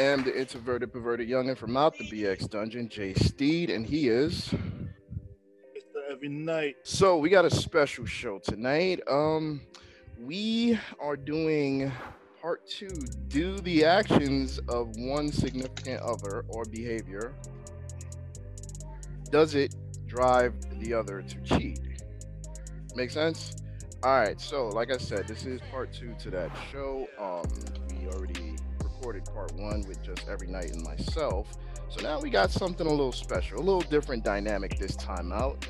am the introverted, perverted youngin from out the BX dungeon, Jay Steed, and he is. Mr. Every night. So we got a special show tonight. Um, we are doing part two. Do the actions of one significant other or behavior does it drive the other to cheat? Make sense? All right. So, like I said, this is part two to that show. Um, we already recorded part one with just every night and myself. So now we got something a little special, a little different dynamic this time out.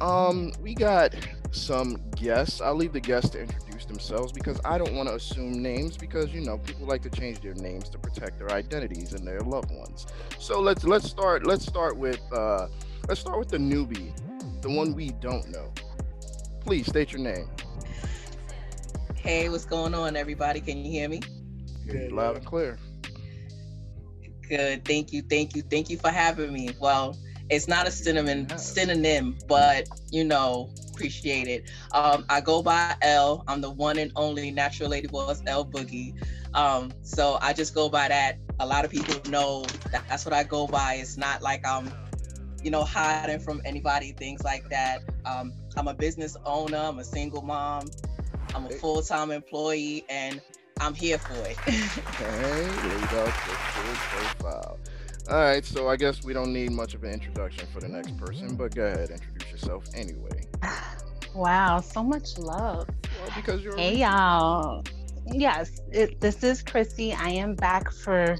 Um, we got some guests. I'll leave the guests to introduce themselves because I don't want to assume names because you know people like to change their names to protect their identities and their loved ones. So let's let's start let's start with uh let's start with the newbie, the one we don't know. Please state your name. Hey, what's going on, everybody? Can you hear me? Hear you loud and clear. Good. Thank you. Thank you. Thank you for having me. Well, it's not a synonym synonym, but you know, appreciate it. Um, I go by L. I'm the one and only natural lady boss L Boogie. Um, so I just go by that. A lot of people know that that's what I go by. It's not like I'm, you know, hiding from anybody, things like that. Um, I'm a business owner. I'm a single mom. I'm a full-time employee, and I'm here for it. okay, laid out the full profile. All right, so I guess we don't need much of an introduction for the next person, but go ahead, introduce yourself anyway. Wow, so much love. Well, because you're. Hey, y'all. Yes, it, this is Chrissy. I am back for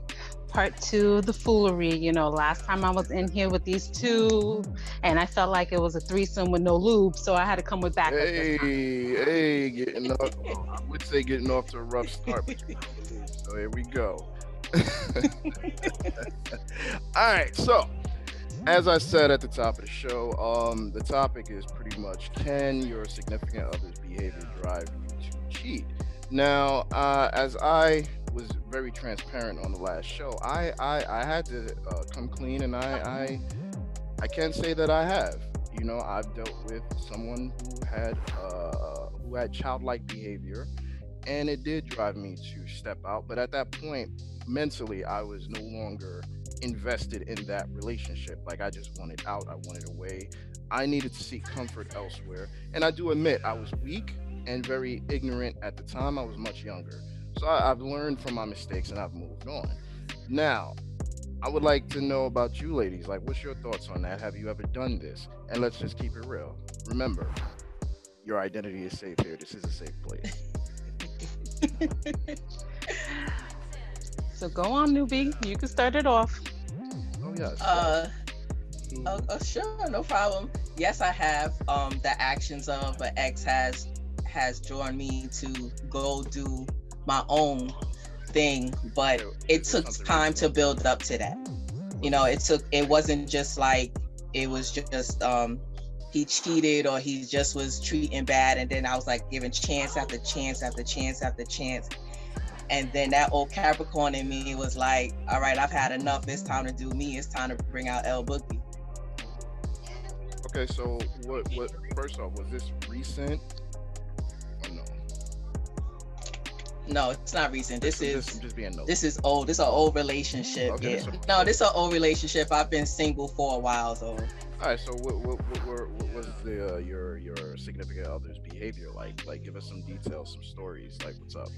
part two of the foolery. You know, last time I was in here with these two, and I felt like it was a threesome with no lube, so I had to come with backup. Hey, hey, getting off. I would say getting off to a rough start, but you so here we go. All right, so as I said at the top of the show, um, the topic is pretty much can your significant other's behavior drive you to cheat? Now, uh, as I was very transparent on the last show, I I, I had to uh, come clean, and I, I I can't say that I have. You know, I've dealt with someone who had uh, who had childlike behavior, and it did drive me to step out. But at that point, mentally, I was no longer invested in that relationship. Like I just wanted out. I wanted away. I needed to seek comfort elsewhere. And I do admit I was weak and very ignorant at the time. I was much younger. So I, have learned from my mistakes and I've moved on. Now, I would like to know about you ladies. Like, what's your thoughts on that? Have you ever done this? And let's just keep it real. Remember, your identity is safe here. This is a safe place. so go on, newbie. You can start it off. Oh yes. Uh, oh, oh, sure, no problem. Yes, I have. Um, the actions of an ex has has drawn me to go do my own thing, but it took time to build up to that. You know, it took it wasn't just like it was just um he cheated or he just was treating bad and then I was like giving chance after chance after chance after chance. And then that old Capricorn in me was like, all right, I've had enough. It's time to do me. It's time to bring out L Boogie. Okay, so what what first off, was this recent No, it's not recent. This, this is just, just being this is old. This is an old relationship. Okay, yeah. no, this is an old relationship. I've been single for a while, so. All right. So what what what, what, what was the uh, your your significant other's behavior like? Like, give us some details, some stories. Like, what's up?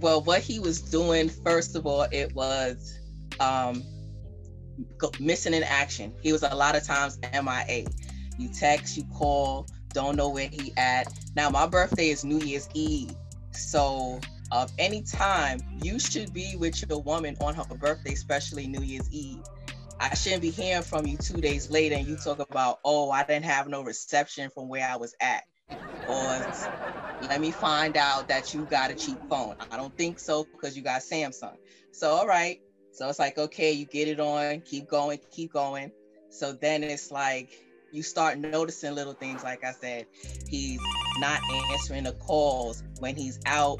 Well, what he was doing, first of all, it was um, missing in action. He was a lot of times MIA. You text, you call, don't know where he at. Now, my birthday is New Year's Eve. So um, of any time you should be with your woman on her birthday, especially New Year's Eve. I shouldn't be hearing from you two days later and you talk about, oh, I didn't have no reception from where I was at. Or let me find out that you got a cheap phone. I don't think so because you got Samsung. So, all right. So it's like, okay, you get it on, keep going, keep going. So then it's like, you start noticing little things. Like I said, he's not answering the calls when he's out.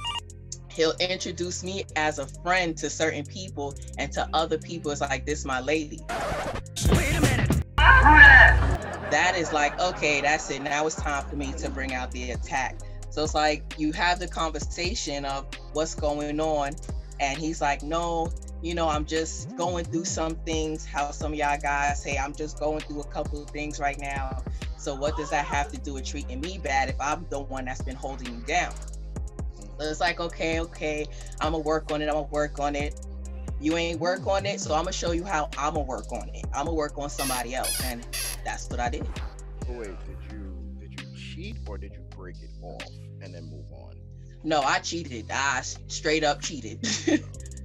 He'll introduce me as a friend to certain people, and to other people, it's like, this my lady. Wait a minute. That is like, okay, that's it. Now it's time for me to bring out the attack. So it's like you have the conversation of what's going on, and he's like, no, you know, I'm just going through some things. How some of y'all guys say, I'm just going through a couple of things right now. So what does that have to do with treating me bad if I'm the one that's been holding you down? So it's like, okay, okay, I'm gonna work on it. I'm gonna work on it. You ain't work hmm. on it, so I'm gonna show you how I'm gonna work on it. I'm gonna work on somebody else, and that's what I did. wait, did you did you cheat or did you break it off and then move on? No, I cheated. I straight up cheated.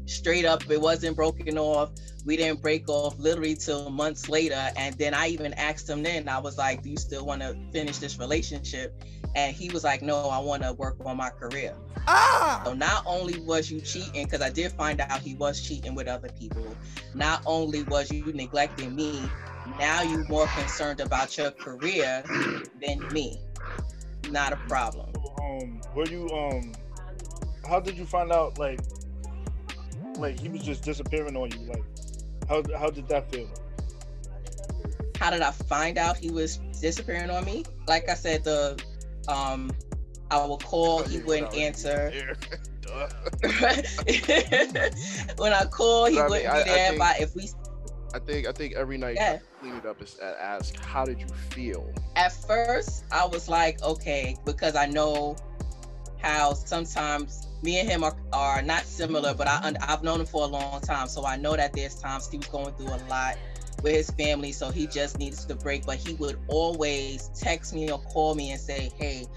straight up, it wasn't broken off. We didn't break off literally till months later. And then I even asked him then, I was like, Do you still want to finish this relationship? And he was like, No, I want to work on my career. Ah! So not only was you cheating, because I did find out he was cheating with other people, not only was you neglecting me, now you're more concerned about your career than me. Not a problem. Um, were you um how did you find out like like he was just disappearing on you? Like how how did that feel? How did I find out he was disappearing on me? Like I said, the um I will call, he wouldn't answer. when I call, he wouldn't I, be there. but if we I think I think every night yeah. clean it up is ask how did you feel? At first, I was like, okay, because I know how sometimes me and him are, are not similar, but I I've known him for a long time, so I know that there's times he was going through a lot with his family, so he just needs to break. But he would always text me or call me and say, "Hey,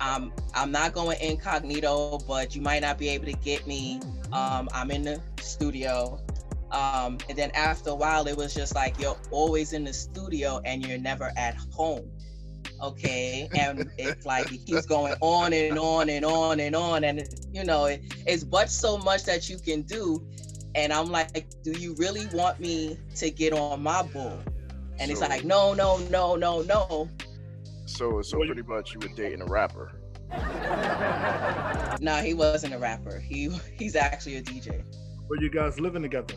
um, I'm not going incognito, but you might not be able to get me. Um, I'm in the studio." Um, and then after a while, it was just like you're always in the studio and you're never at home okay? And it's like it keeps going on and on and on and on. And you know it, it's but so much that you can do. And i'm like do you really want me to get on my bull? And so, it's like no no no no no. So so pretty much you were dating a rapper. No nah, he wasn't a rapper. He he's actually a dj were you guys living together?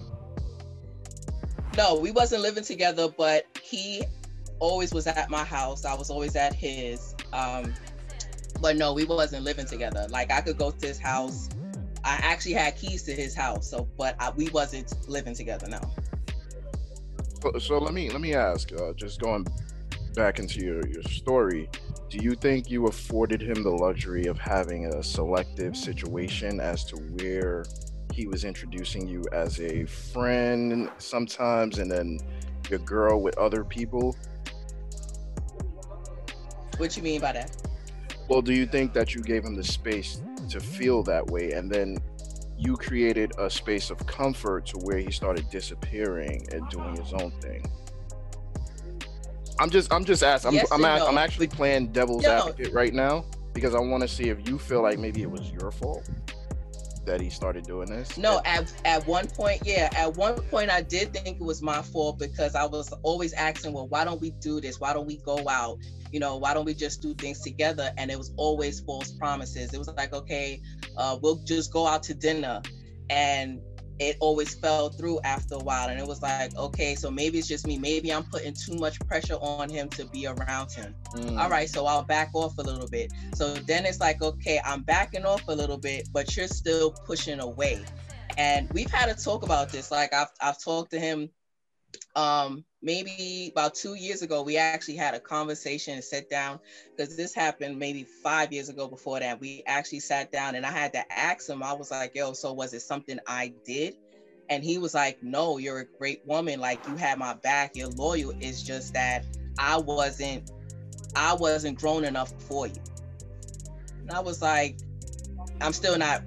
No we wasn't living together but he always was at my house. I was always at his. Um, but no, we wasn't living together. Like I could go to his house. I actually had keys to his house, so but I, we wasn't living together. No. So, so let me let me ask. Uh, just going back into your your story. Do you think you afforded him the luxury of having a selective situation as to where he was introducing you as a friend sometimes and then your girl with other people? What you mean by that? Well, do you think that you gave him the space to feel that way, and then you created a space of comfort to where he started disappearing and doing his own thing? I'm just, I'm just asking. I'm, yes I'm, no. I'm actually playing devil's no. advocate right now because I want to see if you feel like maybe it was your fault that he started doing this? No, at, at one point, yeah, at one point I did think it was my fault because I was always asking, well, why don't we do this? Why don't we go out? You know, why don't we just do things together? And it was always false promises. It was like, okay, uh, we'll just go out to dinner. And it always fell through after a while. And it was like, okay, so maybe it's just me. Maybe I'm putting too much pressure on him to be around him. Mm. All right, so I'll back off a little bit. So then it's like, okay, I'm backing off a little bit, but you're still pushing away. And we've had a talk about this. Like I've I've talked to him um maybe about two years ago, we actually had a conversation and sat down because this happened maybe five years ago before that. We actually sat down and I had to ask him, I was like, yo, so was it something I did? And he was like, no, you're a great woman. Like you had my back, you're loyal. It's just that I wasn't, I wasn't grown enough for you. And I was like, I'm still not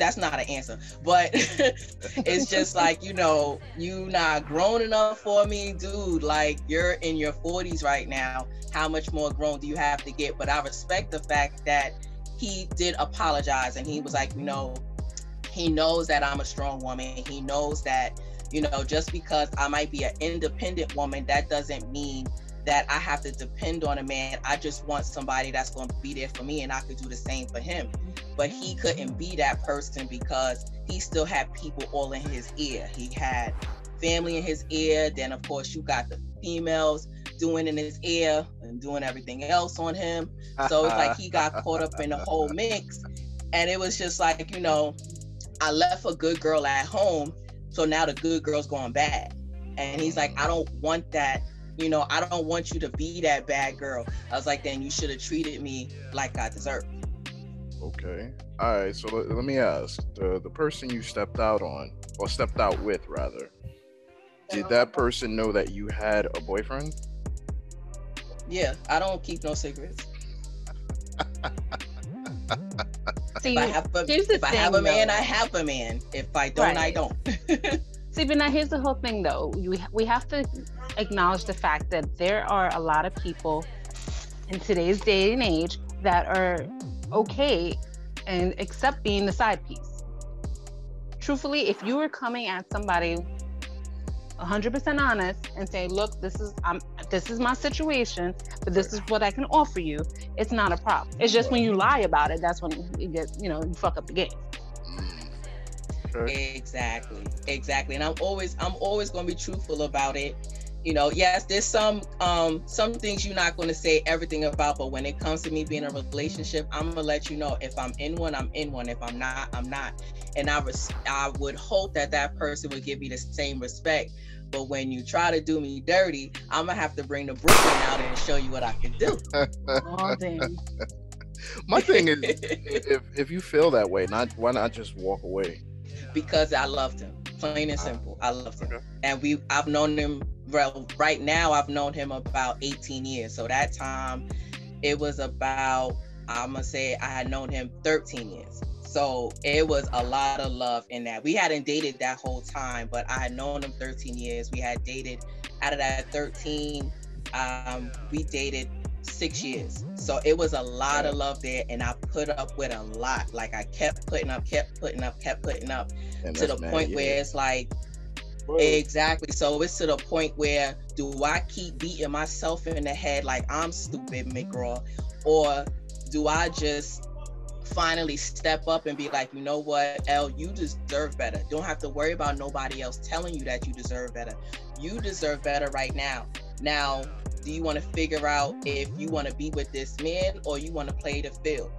that's not an answer but it's just like you know you not grown enough for me dude. Like you're in your 40s right now. How much more grown do you have to get? But i respect the fact that he did apologize and he was like you know he knows that i'm a strong woman. He knows that you know just because i might be an independent woman that doesn't mean that I have to depend on a man. I just want somebody that's going to be there for me and I could do the same for him. But he couldn't be that person because he still had people all in his ear. He had family in his ear. Then, of course, you got the females. doing in his ear and doing everything else on him. So it's like he got caught up in the whole mix. And it was just like, you know, I left a good girl at home. So now the good girl's going bad. And he's like, I don't want that. You know, I don't want you to be that bad girl. I was like, then you should have treated me like I deserve. Okay. All right. So let, let me ask the the person you stepped out on, or stepped out with, rather. Did that uh-huh. person know that you had a boyfriend? Yeah, I don't keep no secrets. See, if I have a, if I have a man, though. I have a man. If I don't, I don't. See, but now here's the whole thing, though. We we have to acknowledge the fact that there are a lot of people in today's day and age that are okay and accept being the side piece. Truthfully, if you were coming at somebody 100% honest and say, "Look, this is I'm this is my situation, but this is what I can offer you," it's not a problem. It's just when you lie about it, that's when you get, you know, you fuck up the game. Okay. Exactly, exactly. And I'm always I'm always gonna be truthful about it. You know, yes, there's some um some things you're not gonna say everything about, but when it comes to me being in a relationship, I'm gonna let you know if I'm in one, I'm in one. If I'm not, I'm not. And I res- I would hope that that person would give me the same respect. But when you try to do me dirty, I'm gonna have to bring the Brooklyn out and show you what I can do. Oh, damn. My thing is, if if you feel that way, not why not just walk away? Because I loved him. Plain and simple. I loved him. And we I've known him well right now I've known him about 18 years. So that time it was about I'm gonna say I had known him 13 years. So it was a lot of love in that. We hadn't dated that whole time, but I had known him 13 years. We had dated out of that 13, um, we dated six years. So it was a lot of love there, and I put up with a lot. Like I kept putting up, kept putting up, kept putting up And to the point yeah. where it's like Word. exactly. So it's to the point where do I keep beating myself in the head like I'm stupid, McGraw, or do I just finally step up and be like, you know what, L, you deserve better. Don't have to worry about nobody else telling you that you deserve better. You deserve better right now. Now, do you want to figure out if you want to be with this man or you want to play the field?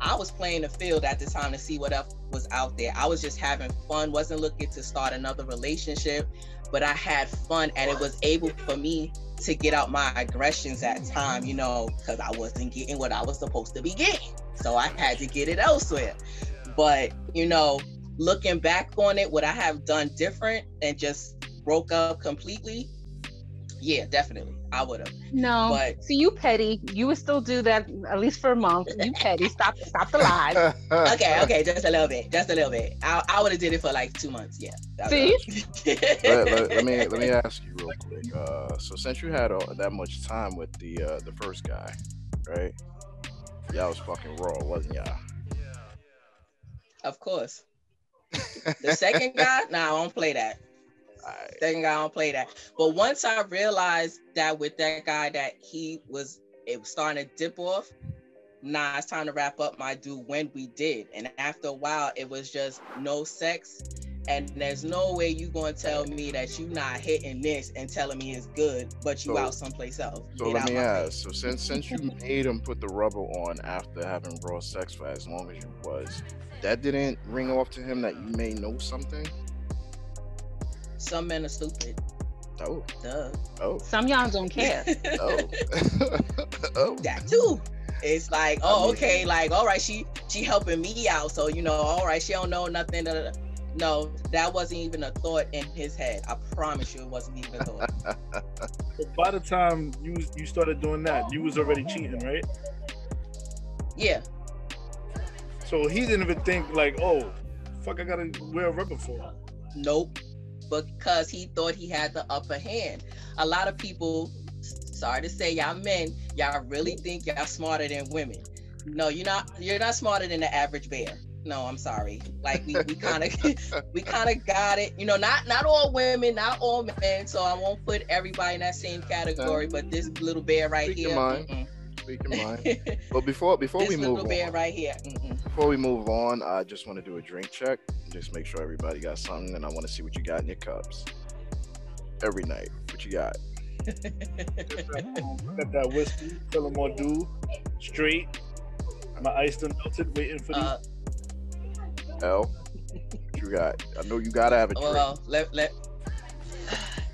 I was playing the field at the time to see what else was out there. I was just having fun, wasn't looking to start another relationship, but I had fun and it was able for me to get out my aggressions at time, you know, because I wasn't getting what I was supposed to be getting. So I had to get it elsewhere. But, you know, looking back on it, would I have done different and just broke up completely? Yeah, definitely. I would have. No, But- see you petty. You would still do that at least for a month. You petty. Stop, stop the lies. Okay, okay, just a little bit, just a little bit. I, I would have did it for like two months. Yeah. See? let, let- let me let me ask you real quick. Uh, so since you had all, that much time with the uh, the first guy, right? Y'all was fucking raw, wasn't y'all? Yeah. Of course. The second guy, nah, I don't play that. Second guy, I don't play that. But once I realized that with that guy that he was it was starting to dip off, nah, it's time to wrap up my dude when we did. And after a while, it was just no sex. And there's no way you gonna tell me that you not hitting this and telling me it's good, but you So- out someplace else. So Get let me ask. So since since you made him put the rubber on after having raw sex for as long as you was, that didn't ring off to him that you may know something. Some men are stupid. Oh, Duh. oh, Some y'all don't care. oh, oh. that too. It's like, oh, oh mean- okay, like, all right, she she helping me out, so you know, all right, she don't know nothing. da, da, da. No, that wasn't even a thought in his head. I promise you, it wasn't even a thought. By the time you you started doing that, you was already cheating, right? yeah, So he didn't even think like, oh, fuck, I gotta wear a rubber for. nope, because he thought he had the upper hand. A lot of people, sorry to say, y'all men, y'all really think y'all smarter than women. No, you're not. You're not smarter than the average bear. No, I'm sorry. Like we we kind of we kind of got it. You know, not not all women, not all men. So I won't put everybody in that same category. But this little bear right Speak here. Mind. mm-mm. Speak your mind. But before before this we move bear on, right here. mm-mm. before we move on, I just want to do a drink check. Just make sure everybody got something, and I want to see what you got in your cups every night. What you got? got that whiskey, Tullamore Dew, straight. My ice done melted, waiting for Uh, L, what you got? I know you gotta have a drink. well, let let.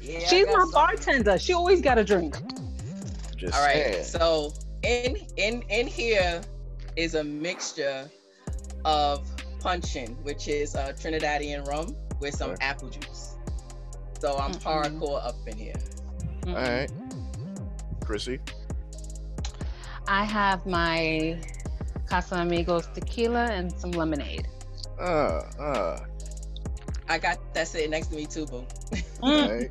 Yeah, I She's my some. bartender. She always got a drink. Just All right. saying. So in in in here is a mixture of puncheon, which is uh, Trinidadian rum with some Okay. apple juice. So I'm Mm-mm. hardcore up in here. All right, Chrissy. I have my Casamigos tequila and some lemonade. Uh, uh. I got that sitting next to me too, boo. All right.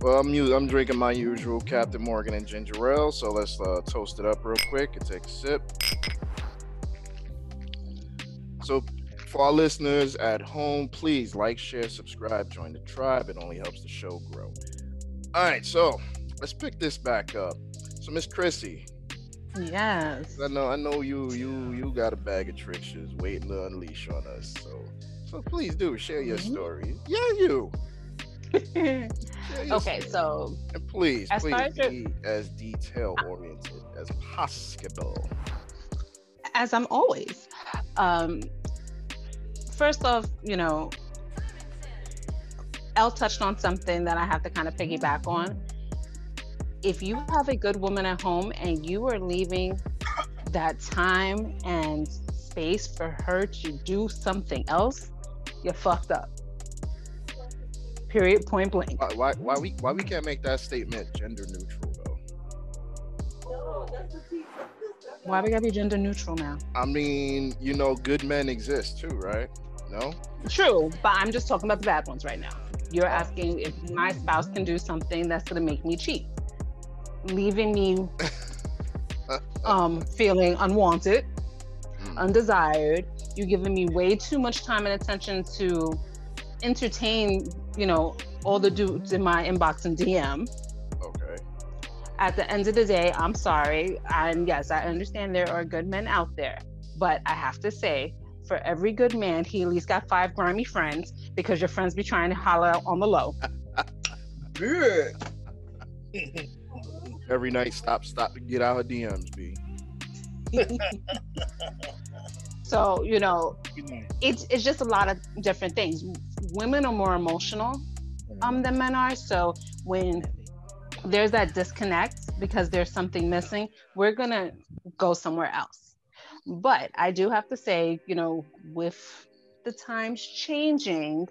Well, I'm I'm drinking my usual Captain Morgan and ginger ale. So let's uh, toast it up real quick and take a sip. So, for our listeners at home, please like, share, subscribe, join the tribe. It only helps the show grow. All right, so let's pick this back up. So, Miss Chrissy, Yes. I know I know you you you got a bag of tricks just waiting to unleash on us. So, so please do share your Mhm. story. Yeah, you. Okay, story. so And please, As please far as your- be as detail oriented as possible. as I'm always, um, first off, you know, L touched on something that I have to kind of piggyback on. If you have a good woman at home and you are leaving that time and space for her to do something else, you're fucked up. Period. Point blank. Why, why why we why we can't make that statement gender neutral though? Why we gotta be gender neutral now? I mean, you know, good men exist too, right? No? True, but I'm just talking about the bad ones right now. You're asking if my spouse can do something that's gonna make me cheat, leaving me um, feeling unwanted, Mm, undesired. You're giving me way too much time and attention to entertain, you know, all the dudes in my inbox and DM. okay. At the end of the day, I'm sorry. And yes, I understand there are good men out there, but I have to say, for every good man, he at least got five grimy friends because your friends be trying to holler out on the low. Good. every night, stop, stop to get out of DMs, B. So, you know, it's it's just a lot of different things. Women are more emotional um than men are. So when there's that disconnect because there's something missing, we're gonna go somewhere else. But I do have to say, you know, with the times changing,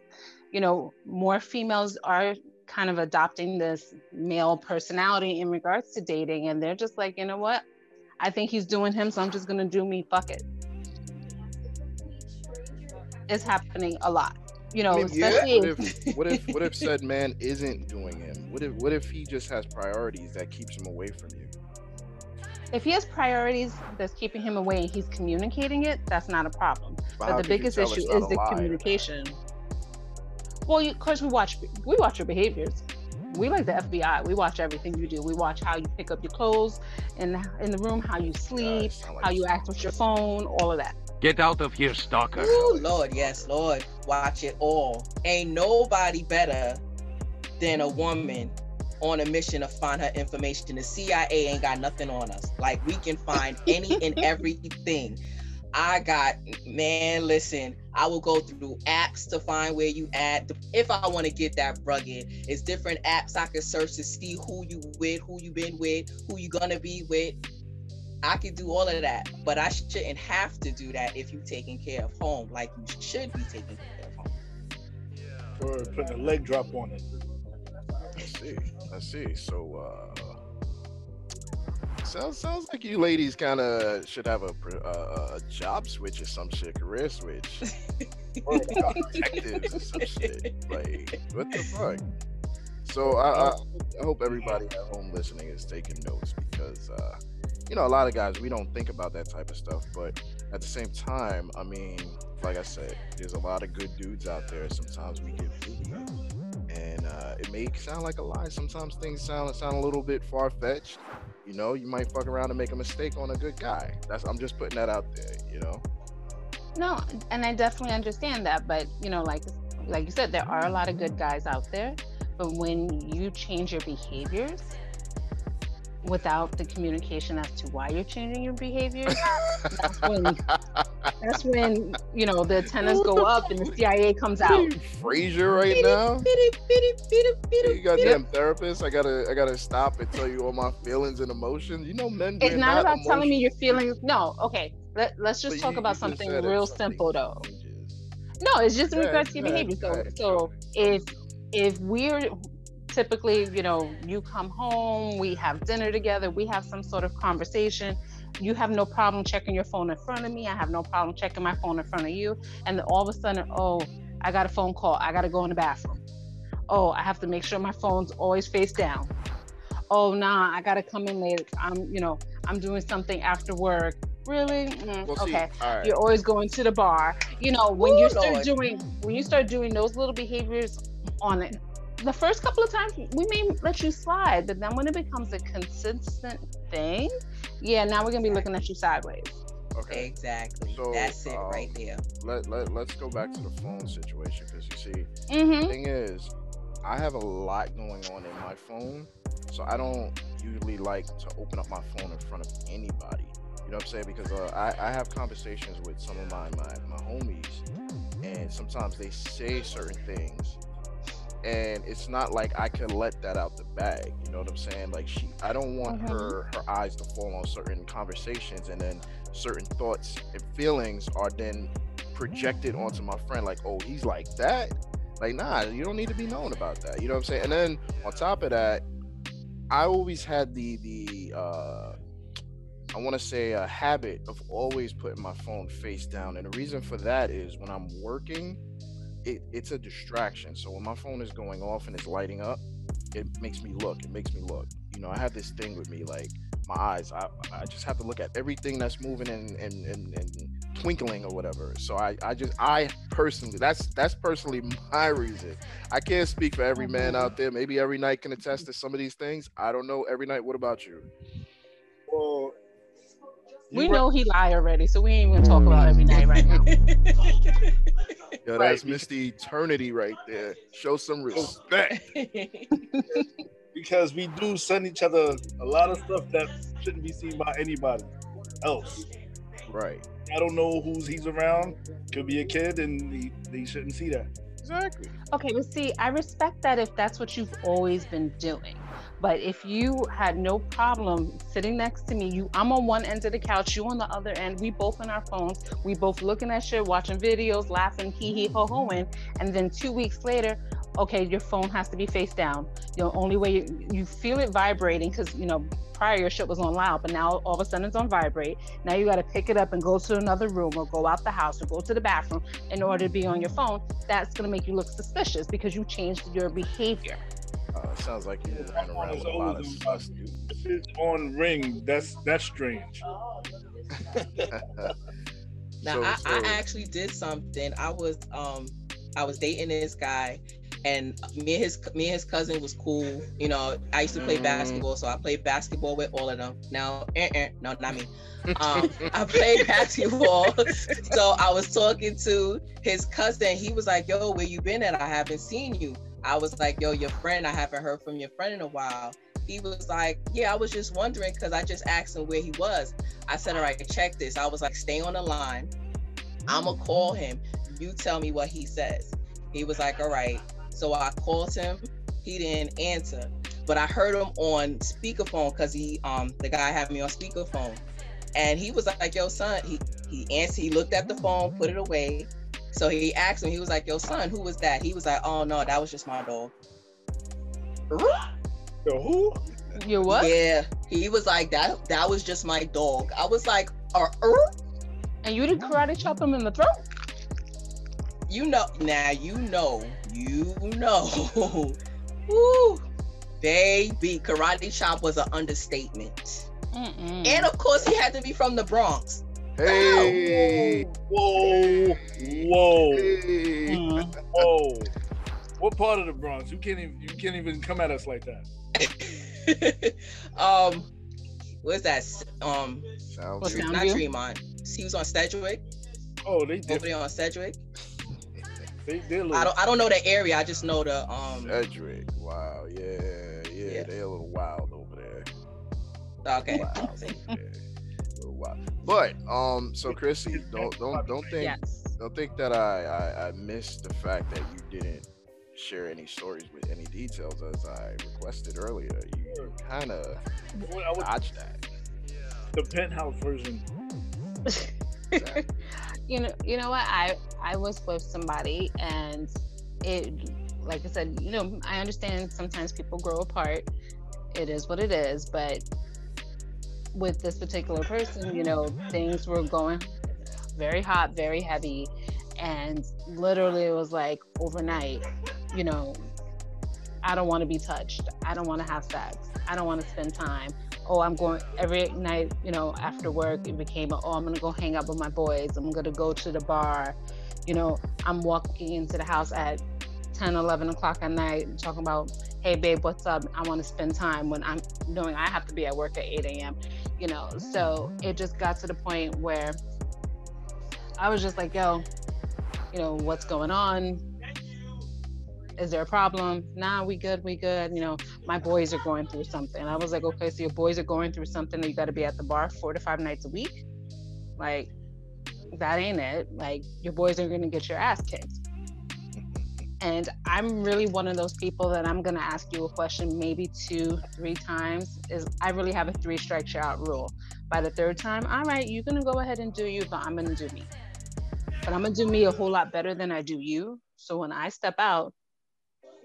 you know, more females are kind of adopting this male personality in regards to dating, and they're just like, you know what? I think he's doing him, so I'm just gonna do me. Fuck it. It's happening a lot. You know, I mean, yeah, what if what if what if said man isn't doing him? What if what if he just has priorities that keeps him away from you? if he has priorities that's keeping him away and he's communicating it, that's not a problem. how But the biggest issue is the lie? communication. Well, of course, we watch we watch your behaviors. We like the FBI. We watch everything you do. We watch how you pick up your clothes in the, in the room, how you sleep, sound like how you act with your phone, all of that. Get out of here, stalker. Ooh, Lord, yes, Lord. Watch it all. Ain't nobody better than a woman on a mission to find her information. The CIA ain't got nothing on us. Like we can find any and everything. I got man, listen, I will go through apps to find where you at. If I want to get that rugged, it's different apps I can search to see who you with, who you been with, who you gonna be with. I can do all of that, but I shouldn't have to do that if you're taking care of home like you should be taking care of home. Or putting a leg drop on it. I see. I see. So uh sounds sounds like you ladies kind of should have a, uh, a job switch or some shit, career switch. Or or some shit. Like, what the fuck? So I, I, I hope everybody at home listening is taking notes because, uh, you know, a lot of guys we don't think about that type of stuff, but at the same time, I mean, like I said, there's a lot of good dudes out there. Sometimes we get and uh, it may sound like a lie. Sometimes things sound sound a little bit far fetched. You know, you might fuck around and make a mistake on a good guy. That's I'm just putting that out there. You know. No, and I definitely understand that, but you know, like like you said, there are a lot of good guys out there, but when you change your behaviors, without the communication as to why you're changing your behavior, that's when that's when you know the antennas go up and the CIA comes out. Frasier right now. You goddamn therapist. I gotta I gotta stop and tell you all my feelings and emotions. You know, men. It's we're not about telling me your feelings. No, okay. Let, let's just But talk you- about you something real something simple though. changes. No, it's just in ahead, regards to your behavior. So, so if if we're typically, you know, you come home, we have dinner together, we have some sort of conversation. You have no problem checking your phone in front of me. I have no problem checking my phone in front of you. And then all of a sudden, oh, I got a phone call. I got to go in the bathroom. Oh, I have to make sure my phone's always face down. Oh, nah, I got to come in late. I'm, you know, I'm doing something after work. Really? Mm, Well, okay right. you're always going to the bar you know when Ooh, you start Lord. doing when you start doing those little behaviors on it the first couple of times we may let you slide but then when it becomes a consistent thing yeah now we're gonna be looking at you sideways Okay. Exactly. So, That's it um, right there. Let, let, let's go back to the phone situation because you see, mm-hmm. thing is, I have a lot going on in my phone, so I don't usually like to open up my phone in front of anybody. You know what I'm saying? Because uh, I, I have conversations with some of my, my my homies, and sometimes they say certain things, and it's not like I can let that out the bag. You know what I'm saying? Like she, I don't want Mhm. her her eyes to fall on certain conversations, and then certain thoughts and feelings are then projected onto my friend. Like, oh, he's like that. Like, nah, you don't need to be known about that. You know what I'm saying? And then on top of that, I always had the the uh I want to say a habit of always putting my phone face down. And the reason for that is when I'm working, it, it's a distraction. So when my phone is going off and it's lighting up, it makes me look. It makes me look. You know, I have this thing with me, like my eyes. I, I just have to look at everything that's moving and and, and, and twinkling or whatever. So I, I just I personally that's that's personally my reason. I can't speak for every man Mhm. out there. Maybe every night can attest to some of these things. I don't know. Every night. What about you? Well, we know he lied already so we ain't even gonna talk about every night right now Yo, Right, that's Misty Eternity right there. Show some respect. because we do send each other a lot of stuff that shouldn't be seen by anybody else. right. I don't know who's he's around. Could be a kid, and he, they shouldn't see that. Exactly. Okay, but see, I respect that if that's what you've always been doing. But if you had no problem sitting next to me, you I'm on one end of the couch, you on the other end, we both on our phones, we both looking at shit, watching videos, laughing, hee hee ho hoing, and then two weeks later, okay, your phone has to be face down. The only way you, you feel it vibrating because you know prior your shit was on loud, but now all of a sudden it's on vibrate. Now you got to pick it up and go to another room or go out the house or go to the bathroom in order to be on your phone. That's gonna make you look suspicious because you changed your behavior. Sounds like you run around with a lot of sus dudes. If it's on ring, that's that's strange. Now So- I, so- I actually did something. I was um I was dating this guy and me and his me and his cousin was cool. You know, I used to play Mhm. basketball, so I played basketball with all of them. Now, eh, eh, no, not me. Um, I played basketball, so I was talking to his cousin. He was like, "Yo, where you been at? I haven't seen you." I was like, "Yo, your friend. I haven't heard from your friend in a while." He was like, "Yeah, I was just wondering because I just asked him where he was." I said, "All right, check this." I was like, "Stay on the line. I'ma call him. You tell me what he says." He was like, "All right." So I called him. He didn't answer, but I heard him on speakerphone because he um the guy had me on speakerphone, and he was like, "Yo, son." He he answered. He looked at the phone, put it away. So he asked him. He was like, "Yo, son, who was that?" He was like, "Oh no, that was just my dog." Yo, who? You what? Yeah, he was like that. That was just my dog. I was like, uh, uh, And you did karate chop him in the throat? you know, now you know, you know. Woo, baby, karate chop was an understatement. Mm-mm. And of course, he had to be from the Bronx. Hey. Whoa, whoa, Hey. Whoa. What part of the Bronx? You can't even you can't even come at us like that. um, what's that? Um, Sounds What's. Soundview? not Tremont. He was on Sedgwick. Oh, they Over did. there on Sedgwick. They did. I don't. I don't know the area. I just know the um. Cedric. Wow. Yeah, yeah. Yeah. They a little wild over there. Okay. Wow. Yeah. Wow. But um, so Chrissy, don't don't don't think Yes. don't think that I, I I missed the fact that you didn't share any stories with any details as I requested earlier. You, you kind of I would- dodged that. the penthouse version. you know, you know what? I I was with somebody, and it, like I said, you know, I understand sometimes people grow apart. It is what it is, but with this particular person, you know, things were going very hot, very heavy, and literally it was like overnight. You know, I don't want to be touched. I don't want to have sex. I don't want to spend time oh, I'm going every night, you know, after work, it became, a, oh, I'm gonna go hang out with my boys. I'm gonna go to the bar. You know, I'm walking into the house at 10, 11 o'clock at night talking about, hey, babe, what's up? I wanna spend time when I'm knowing I have to be at work at 8 a.m., you know. So it just got to the point where I was just like, yo, you know, what's going on? Is there a problem? Nah, we good, we good. You know, my boys are going through something. I was like, okay, so your boys are going through something you got to be at the bar four to five nights a week. Like, that ain't it. Like, your boys are going to get your ass kicked. And I'm really one of those people that I'm to ask you a question maybe two, three times. Is I really have a three strike out rule. By the third time, all right, you're to go ahead and do you, but I'm to do me. But I'm to do me a whole lot better than I do you. So when I step out,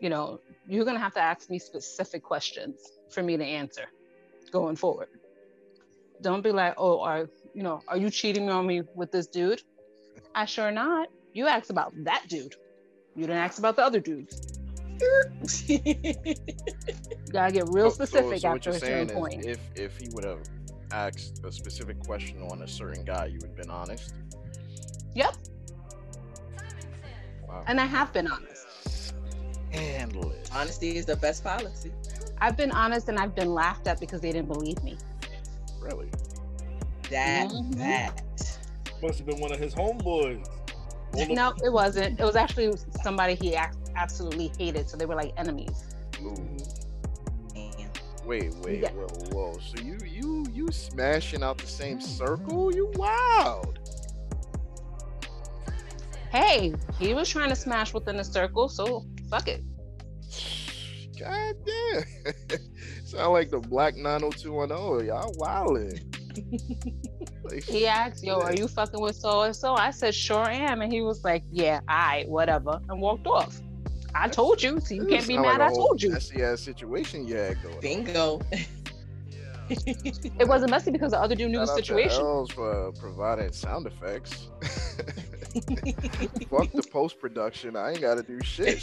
you know, you're gonna have to ask me specific questions for me to answer going forward. Don't be like, oh, are you know, are you cheating on me with this dude? I sure not. You asked about that dude. You didn't ask about the other dudes. You gotta get real So- so- specific so what after you're a certain saying is point. If if he would have asked a specific question on a certain guy, you would have been honest. Yep. Wow. And I have been honest. Scandalous. Honesty is the best policy. I've been honest and I've been laughed at because they didn't believe me. Really? That Mhm. that. Must have been one of his homeboys. All the- No, it wasn't. It was actually somebody he absolutely hated. So they were like enemies. Ooh. Wait, wait, Yeah. whoa, whoa. So you you you smashing out the same circle? You wild. Hey, he was trying to smash within the circle, so fuck it. God damn. Sound like the black 90210. Y'all wildin'. Like, He asked, "Yo, are you fucking with so and so?" I said, "Sure am," and he was like, "Yeah, I, whatever," and walked off. I told you, so you can't be mad. like a I whole told you. Messy ass situation you had going. Bingo. It wasn't messy because the other dude knew the Shout out to situation. Els for providing sound effects. Fuck the post production. I ain't got to do shit.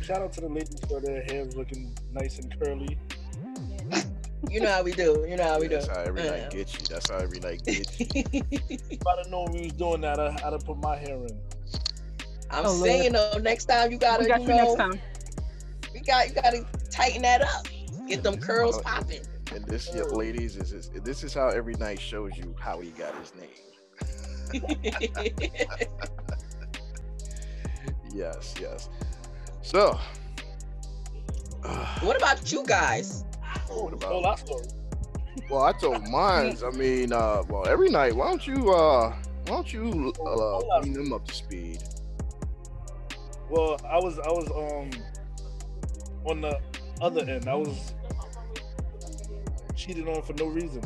Shout out to the ladies for their hair looking nice and curly. You know how we do. You know how we do. That's how every Yeah. night gets you. That's how every night gets you. If I'd have known we was doing that, I- I'd have put my hair in. I'm Oh, Lord. saying though, next time you gotta, We got you you next know, time. you got you gotta tighten that up. Get them curls Uh, popping. And this, yeah, ladies, is, is this is how every night shows you how he got his name. Yes, yes. So, uh, what about you guys? What about? Whole lot story. Well, I told mines. I mean, uh, well, every night. Why don't you, uh, why don't you uh, bring them up to speed? Well, I was I was um on the other end. I was cheated on for no reason.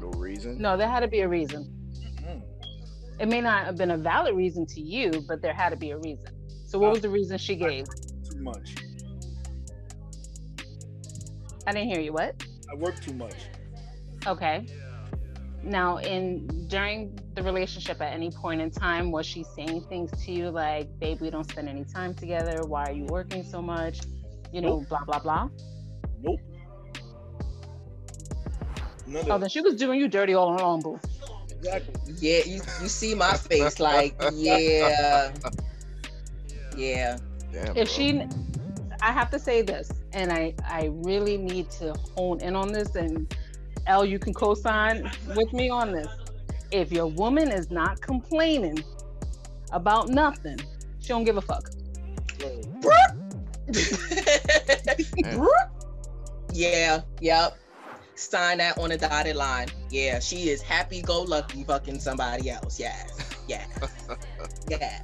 No reason. No, there had to be a reason. Mm. It may not have been a valid reason to you, but there had to be a reason. So, what was the reason she gave? Too much. I didn't hear you. What? I work too much. Okay. Now, in during the relationship, at any point in time, was she saying things to you like, "Babe, we don't spend any time together. Why are you working so much?" You know, Nope. blah blah blah. Nope. None of Oh, then she was doing you dirty all along, boo. exactly. Yeah, you you see my face like, yeah, yeah. Damn, If bro. she, I have to say this, and I I really need to hone in on this, and L, you can co-sign with me on this. If your woman is not complaining about nothing, she don't give a fuck. Yeah, yep. Sign that on a dotted line. Yeah, she is happy go lucky fucking somebody else. Yes. Yeah. yeah.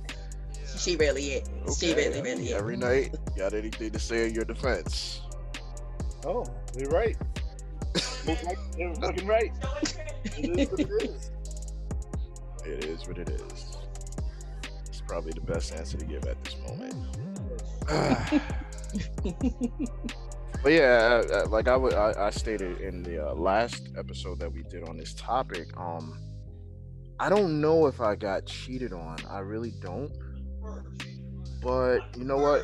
She really is. She Okay, really, really is. Every night, got anything to say in your defense? Oh, you're right. Look like They're fucking right. It is what it is. It is what it is. It's probably the best answer to give at this moment. but yeah, uh, uh, like I would, I, I stated in the uh, last episode that we did on this topic, um, I don't know if I got cheated on. I really don't. But you know what?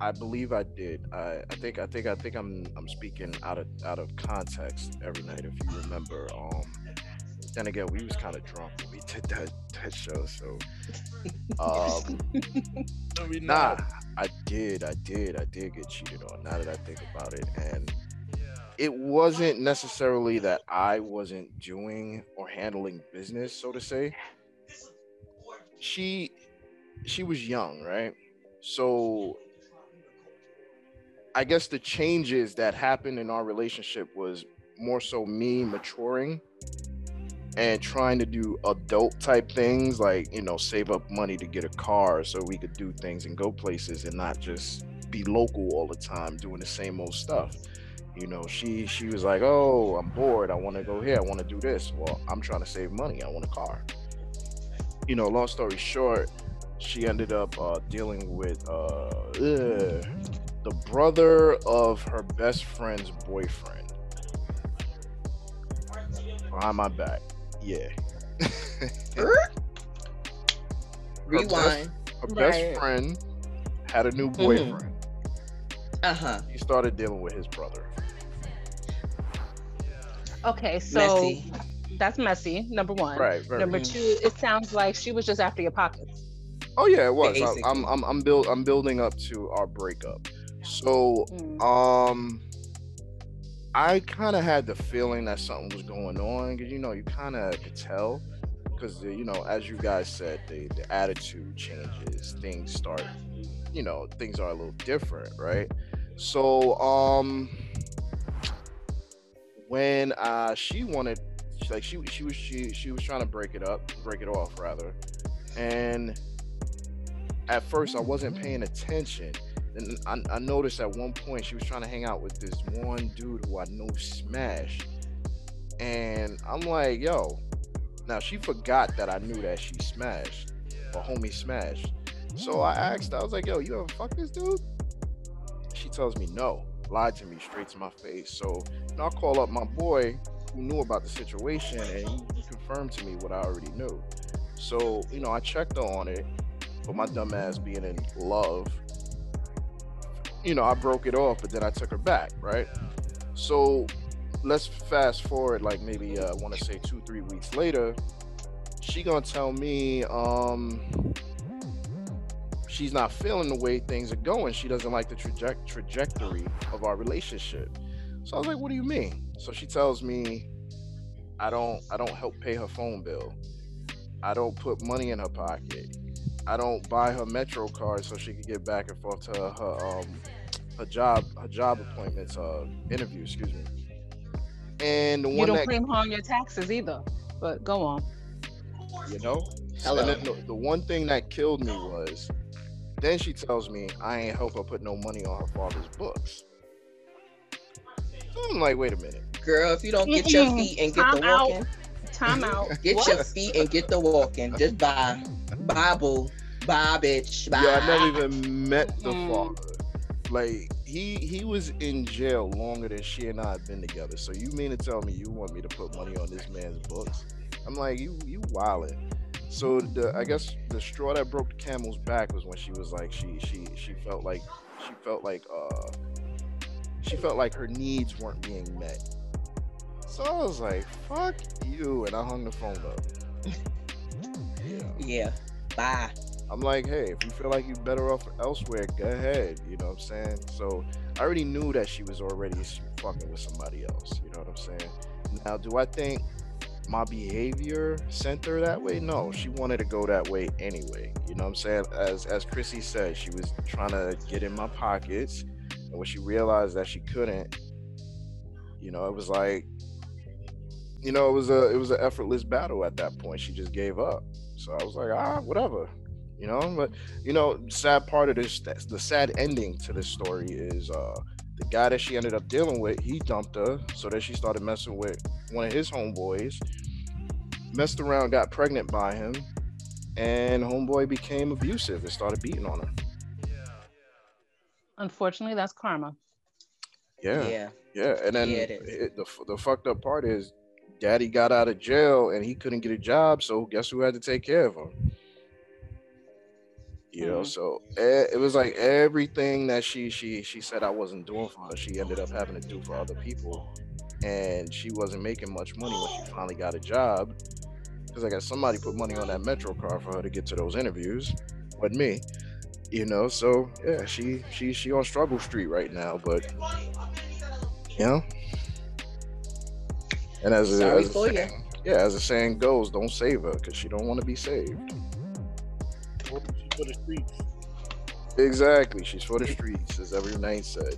I believe I did. I, I think I think I think I'm I'm speaking out of out of context every night. If you remember, um, then again, we was kind of drunk when we did that that show. So, um, Nah, I did, I did, I did get cheated on. Now that I think about it, and it wasn't necessarily that I wasn't doing or handling business, so to say. She, she was young, right? So, I guess the changes that happened in our relationship was more so me maturing and trying to do adult type things like you know save up money to get a car so we could do things and go places and not just be local all the time doing the same old stuff. You know she she was like oh i'm bored. I want to go here. I want to do this. Well i'm trying to save money. I want a car. You know long story short she ended up uh, dealing with uh, ugh, the brother of her best friend's boyfriend behind my back yeah Rewind. her best Right. friend had a new Mhm. boyfriend. Uh huh. He started dealing with his brother. Okay, so Messy. that's messy. Number one. Right. Very. Number Mhm. two, it sounds like she was just after your pockets. Oh yeah, it was. Basically. I'm I'm I'm build I'm building up to our breakup. So Mm. um, I kind of had the feeling that something was going on because you know you kind of could tell because you know as you guys said the the attitude changes, things start, you know, things are a little different, right? So um, when uh she wanted like she she was she she was trying to break it up, break it off rather, and at first I wasn't paying attention. And I, I noticed at one point she was trying to hang out with this one dude who I know smashed. And I'm like, yo, now she forgot that I knew that she smashed, or homie smashed. So I asked, I was like, yo, you ever fuck this dude? She tells me no, lied to me straight to my face. So you know, I call up my boy who knew about the situation and he confirmed to me what I already knew. So, you know, I checked on it, but my dumb ass being in love, you know, I broke it off, but then I took her back, right? So let's fast forward like maybe uh, I want to say two, three weeks later, she gonna tell me um she's not feeling the way things are going. She doesn't like the traje- trajectory of our relationship. So I was like, "What do you mean?" So she tells me, "I don't, I don't help pay her phone bill. I don't put money in her pocket. I don't buy her Metro card so she can get back and forth to her, her um her job, her job appointments, uh, interview. Excuse me." And the You one don't that claim her on your taxes either. But go on. you know, Hello. And then the, the one thing that killed me was then she tells me I ain't help her put no money on her father's books. I'm like, wait a minute. Girl, if you don't get your feet and get Time the out. walking, Time out. get What? your feet and get the walking. Just bye. Bye, boo. Bye, bitch. Bye. Yeah, I never even met the Mm. father. Like he he was in jail longer than she and I have been together. So you mean to tell me you want me to put money on this man's books? I'm like, you you wildin'. So the I guess the straw that broke the camel's back was when she was like she she she felt like she felt like uh she felt like her needs weren't being met. So I was like, fuck you, and I hung the phone up. Yeah. Yeah. Bye. I'm like, hey, if you feel like you're better off elsewhere, go ahead. You know what I'm saying? So I already knew that she was already fucking with somebody else. You know what I'm saying? Now, do I think my behavior sent her that way? No, she wanted to go that way anyway. You know what I'm saying? As as Chrissy said, she was trying to get in my pockets. And when she realized that she couldn't, you know, it was like, you know, it was a it was an effortless battle at that point. She just gave up. So I was like, ah, whatever, you know. But you know, sad part of this, the sad ending to this story is uh the guy that she ended up dealing with, he dumped her, so that she started messing with one of his homeboys. Messed around, got pregnant by him, and homeboy became abusive and started beating on her. Unfortunately, that's karma. Yeah, Yeah. yeah, and then Yeah, it is. it- the the fucked up part is, daddy got out of jail and he couldn't get a job, so guess who had to take care of him? You know, Mhm. so it was like everything that she she she said I wasn't doing for her, she ended up having to do for other people, and she wasn't making much money when she finally got a job, because I got somebody put money on that Metro card for her to get to those interviews, wasn't me. You know, so yeah, she she she on struggle street right now, but you know. And as a, as a saying, yeah, as the saying goes, don't save her because she don't want to be saved. For the streets. Exactly, she's for the streets, as every name said.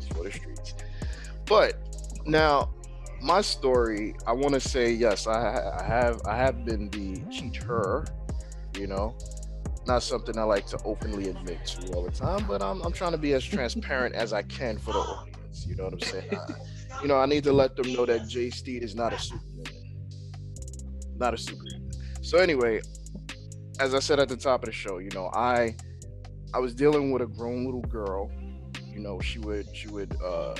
she's for the streets. But now, my story, I want to say yes, I, I have I have been the cheater, you know. Not something I like to openly admit to all the time, but I'm, I'm trying to be as transparent as I can for the audience. You know what I'm saying? I, you know, I need to let them know that Jay Steed is not a superman, Not a superman. So anyway, as I said at the top of the show, you know, I I was dealing with a grown little girl. You know, she would she would uh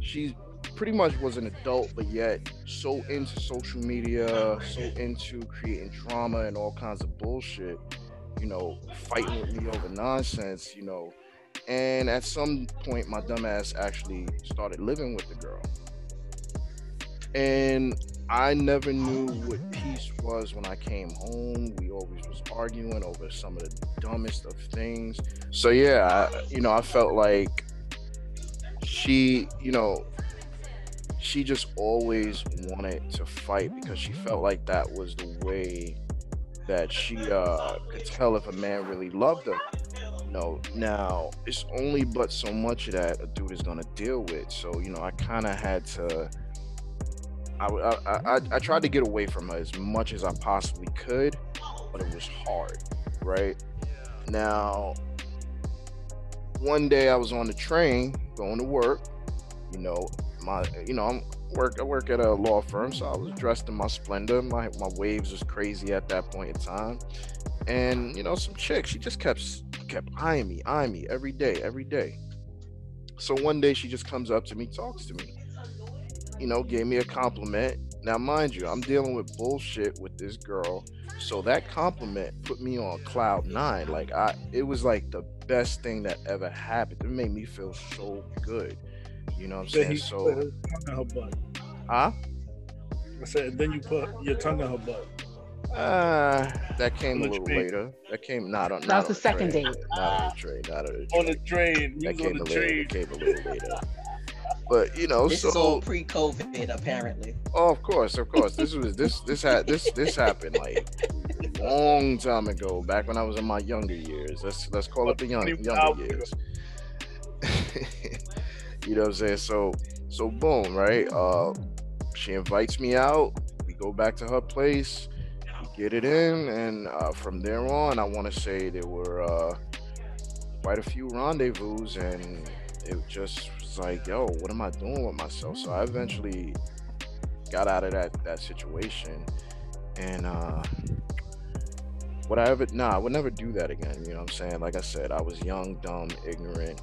she pretty much was an adult, but yet so into social media, so into creating drama and all kinds of bullshit, you know, fighting with me over nonsense, you know. And at some point my dumbass actually started living with the girl. And I never knew what peace was when I came home. We always was arguing over some of the dumbest of things. So yeah, I, you know, I felt like she, you know, she just always wanted to fight because she felt like that was the way that she uh, could tell if a man really loved her. No, now it's only but so much that a dude is gonna deal with. So you know, I kind of had to. I, I, I, I tried to get away from her as much as I possibly could, but it was hard, right? Now, one day I was on the train going to work. You know, my you know I'm work I work at a law firm, so I was dressed in my splendor. My my waves was crazy at that point in time, and you know some chick she just kept kept eyeing me, eyeing me every day, every day. So one day she just comes up to me, talks to me, you know, gave me a compliment. Now, mind you, I'm dealing with bullshit with this girl. So that compliment put me on cloud nine. Like I it was like the best thing that ever happened. It made me feel so good. You know what I'm Then saying? he So put his tongue in her butt. huh? I said, then you put your tongue in her butt. Uh that came On a little train. later. That came not on That was the second train. date. Not on the train, not on the On train. the train. That came on the little, train. came a little later. But you know, This so is all pre-COVID, apparently. Oh, of course, of course. This was this this had this this happened like a long time ago, back when I was in my younger years. Let's let's call it the young younger years. you know what I'm saying? So so boom, right? Uh she invites me out. We go back to her place. We get it in, and uh, from there on, I want to say there were uh, quite a few rendezvous, and it just like, yo, what am I doing with myself? So I eventually got out of that that situation, and uh, would I ever? Nah, I would never do that again. You know what I'm saying? Like I said, I was young, dumb, ignorant,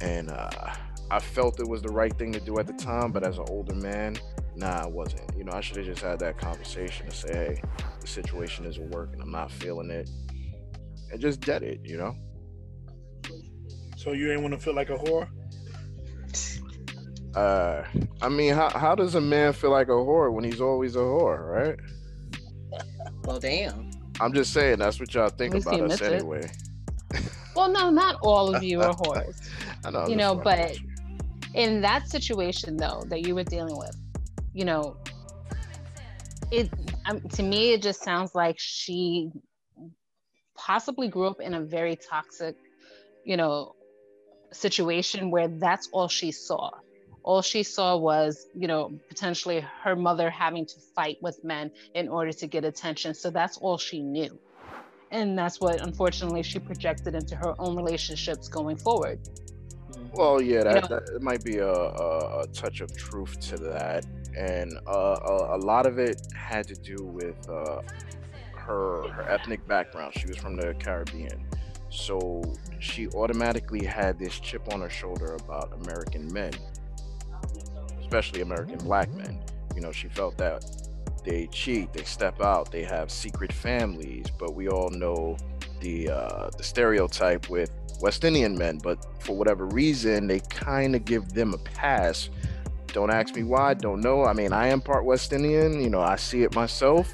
and uh, I felt it was the right thing to do at the time. But as an older man, nah, I wasn't. You know, I should have just had that conversation to say, hey, the situation isn't working. I'm not feeling it, and just dead it. You know? So you ain't want to feel like a whore? Uh, I mean, how how does a man feel like a whore when he's always a whore, right? Well, damn. I'm just saying that's what y'all think about us anyway. Well, no, not all of you are whores. I know. You know, but- you. in that situation though that you were dealing with you know it um, to me it just sounds like she possibly grew up in a very toxic you know situation where that's all she saw. All she saw was, you know, potentially her mother having to fight with men in order to get attention. So that's all she knew. And that's what, unfortunately, she projected into her own relationships going forward. Well, yeah, that, know- that it might be a, a, a touch of truth to that, and uh, a, a lot of it had to do with uh, her her ethnic background. She was from the Caribbean, so she automatically had this chip on her shoulder about American men, especially American black men. You know, she felt that they cheat, they step out, they have secret families, but we all know the uh, the stereotype with West Indian men, but for whatever reason, they kind of give them a pass. Don't ask me why, don't know. I mean, I am part West Indian, you know, I see it myself.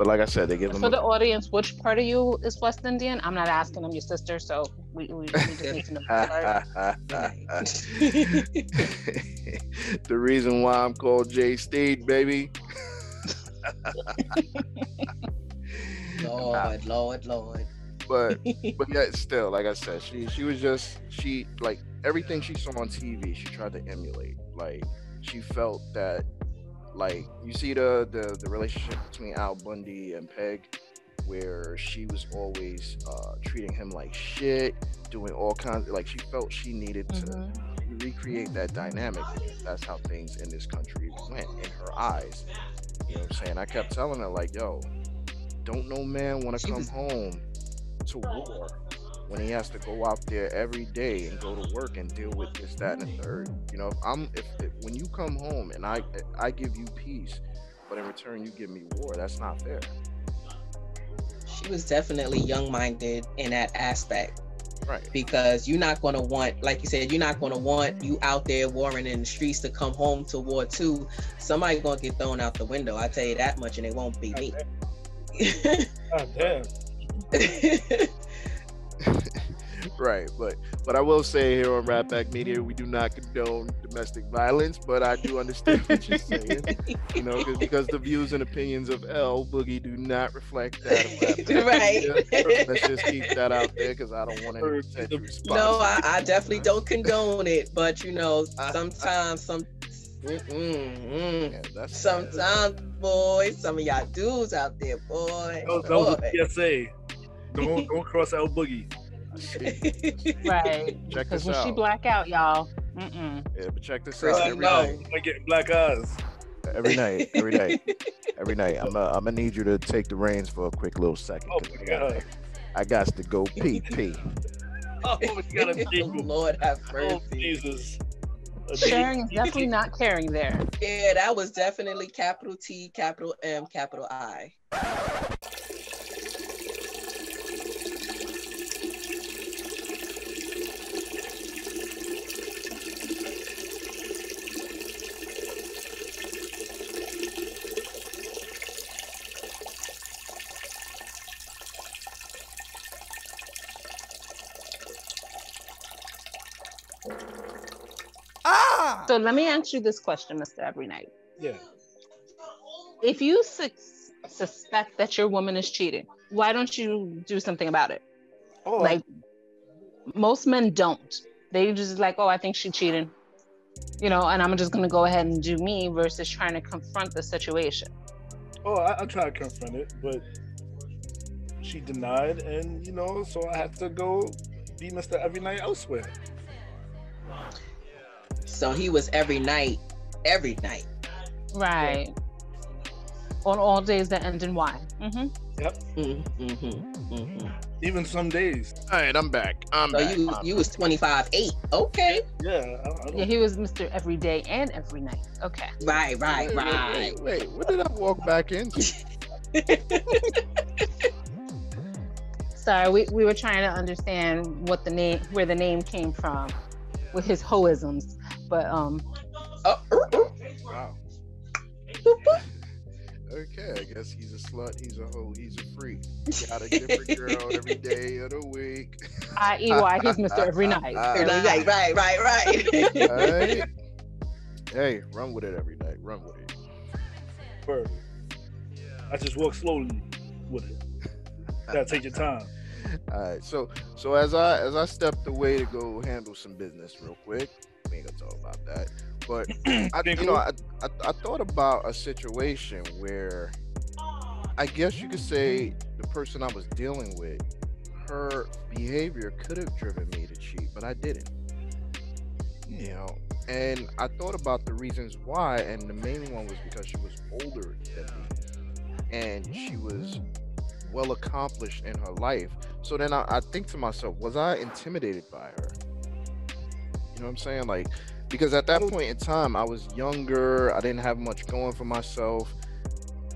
But like I said, they give them For a the audience, which part of you is West Indian? I'm not asking. I'm your sister, so we, we, we just need to know. the reason why I'm called J State, baby. Lord, Lord, Lord. But but yet still, like I said, she she was just she like everything she saw on TV, she tried to emulate. Like she felt that like you see the the, the relationship between Al Bundy and Peg, where she was always uh, treating him like shit, doing all kinds like she felt she needed to Mhm. recreate that dynamic because that's how things in this country went in her eyes. You know what I'm saying? I kept telling her like, yo, don't no man want to come was- home to war when he has to go out there every day and go to work and deal with this, that, and the third. You know, if I'm if, if when you come home and I I give you peace, but in return you give me war, that's not fair. She was definitely young minded in that aspect Right. because you're not going to want, like you said, you're not going to want you out there warring in the streets to come home to war too. Somebody going to get thrown out the window. I tell you that much, and it won't be me. God damn. right, but but I will say here on Rap Back Media, we do not condone domestic violence, but I do understand what you're saying. You know, 'cause- because the views and opinions of L Boogie do not reflect that of Rap Right. Media. Let's just keep that out there because I don't want to Or potential the- response. no, I, I definitely don't condone it, but you know, sometimes some. Mm. Yeah, that's Sometimes, boy, some of y'all dudes out there, boy. That was, that was boy. a PSA. Don't don't cross L Boogie. Right. Check Because this when she black out, y'all. Mm-mm. Yeah, but check this out. you Every know. night, I'm getting black eyes. every night, every night, every night. I'm uh, I'm gonna need you to take the reins for a quick little second. Oh 'cause my I got god. I got to go pee pee. Oh, you got a jingle. Lord have Oh, mercy. Jesus. A Sharing is jingle. definitely not caring there. Yeah, that was definitely capital T, capital M, capital I. So let me ask you this question, Mr. Every Night. Yeah. If you sus- suspect that your woman is cheating, why don't you do something about it? Oh, Like most men don't. They just like, oh, I think she cheating. You know, and I'm just gonna go ahead and do me versus trying to confront the situation. oh, I, I tried to confront it, but she denied, and you know, so I have to go be Mr. Every Night elsewhere. So he was every night, every night. Right. On all days that end in Y. hmm Yep. Mm, mhm, mhm. Even some days. All right, I'm back. I'm So back. you I'm you was 25 8. Okay. Yeah. I, I Yeah, he was Mr. Every Day and Every Night. Okay. Right, right, Wait, wait, right. Wait, wait, what did I walk back into? Sorry, we, we were trying to understand what the name where the name came from with his hoisms. But um Oh, er, er. Wow. Okay, I guess he's a slut, he's a hoe, he's a freak. Got a different girl every day of the week. i.e. why he's Mr. Every Night. Right, right, right, right. Alright. Hey, run with it every night. Run with it. Word. I just walk slowly with it. Gotta take your time. All right. So so as I as I stepped away to go handle some business real quick, we ain't gonna talk about that. But I, you know. I, I I thought about a situation where I guess you could say the person I was dealing with, her behavior could have driven me to cheat, but I didn't. You hmm. know, and I thought about the reasons why, and the main one was because she was older than me, and she was hmm. well accomplished in her life. So then I, I think to myself, was I intimidated by her? You know what I'm saying? Like, because at that point in time, I was younger, I didn't have much going for myself,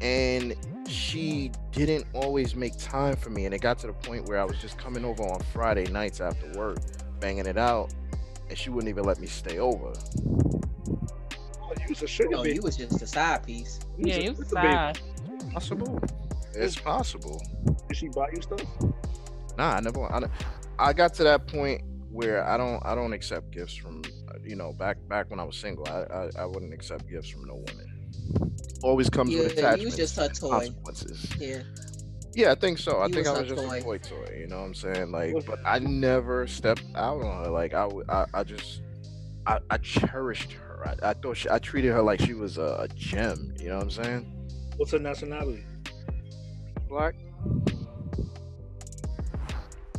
and she didn't always make time for me. And it got to the point where I was just coming over on Friday nights after work, banging it out, and she wouldn't even let me stay over. Oh, you was a sugar Oh, baby. you was just a side piece. was Yeah, a you sugar sad. Possible. It's possible. Did she buy you stuff? Nah, I never. I, I got to that point where I don't. I don't accept gifts from. uh, You know, back back when I was single, I I, I wouldn't accept gifts from no woman. Always comes Yeah, with you was attachments, just her and toy. consequences. Yeah. Yeah, I think so. I You think was I her was just toy. a toy toy. You know what I'm saying? Like, but I never stepped out on her. Like, I. I, I just. I, I cherished her. I, I thought she, I treated her like she was a, a gem. You know what I'm saying? What's her nationality? Black.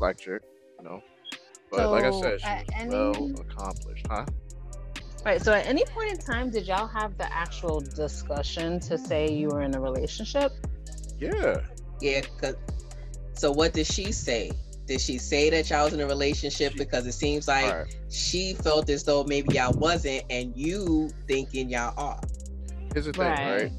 Black chick. You know. But like I said, she was any- well accomplished, huh? Right. So at any point in time, did y'all have the actual discussion to say you were in a relationship? Yeah. Yeah. Cause, so what did she say? Did she say that y'all was in a relationship? She- Because it seems like All right. she felt as though maybe y'all wasn't, and you thinking y'all are. Here's the thing, Right. right?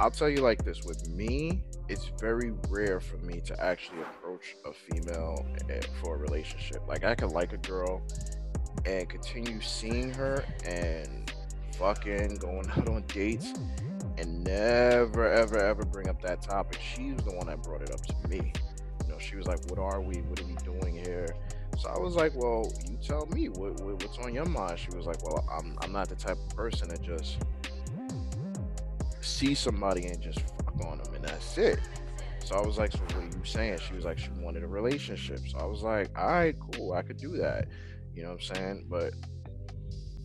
I'll tell you like this: with me, it's very rare for me to actually approach a female eh, for a relationship. Like I could like a girl and continue seeing her and fucking going out on dates and never ever ever bring up that topic. She's the one that brought it up to me. You know, she was like, "What are we? What are we doing here?" So I was like, "Well, you tell me what, what what's on your mind." She was like, "Well, I'm I'm not the type of person that just see somebody and just on them and that's it." So I was like, "So what are you saying?" She was like, "She wanted a relationship." So I was like, "All right, cool, I could do that." You know what I'm saying? But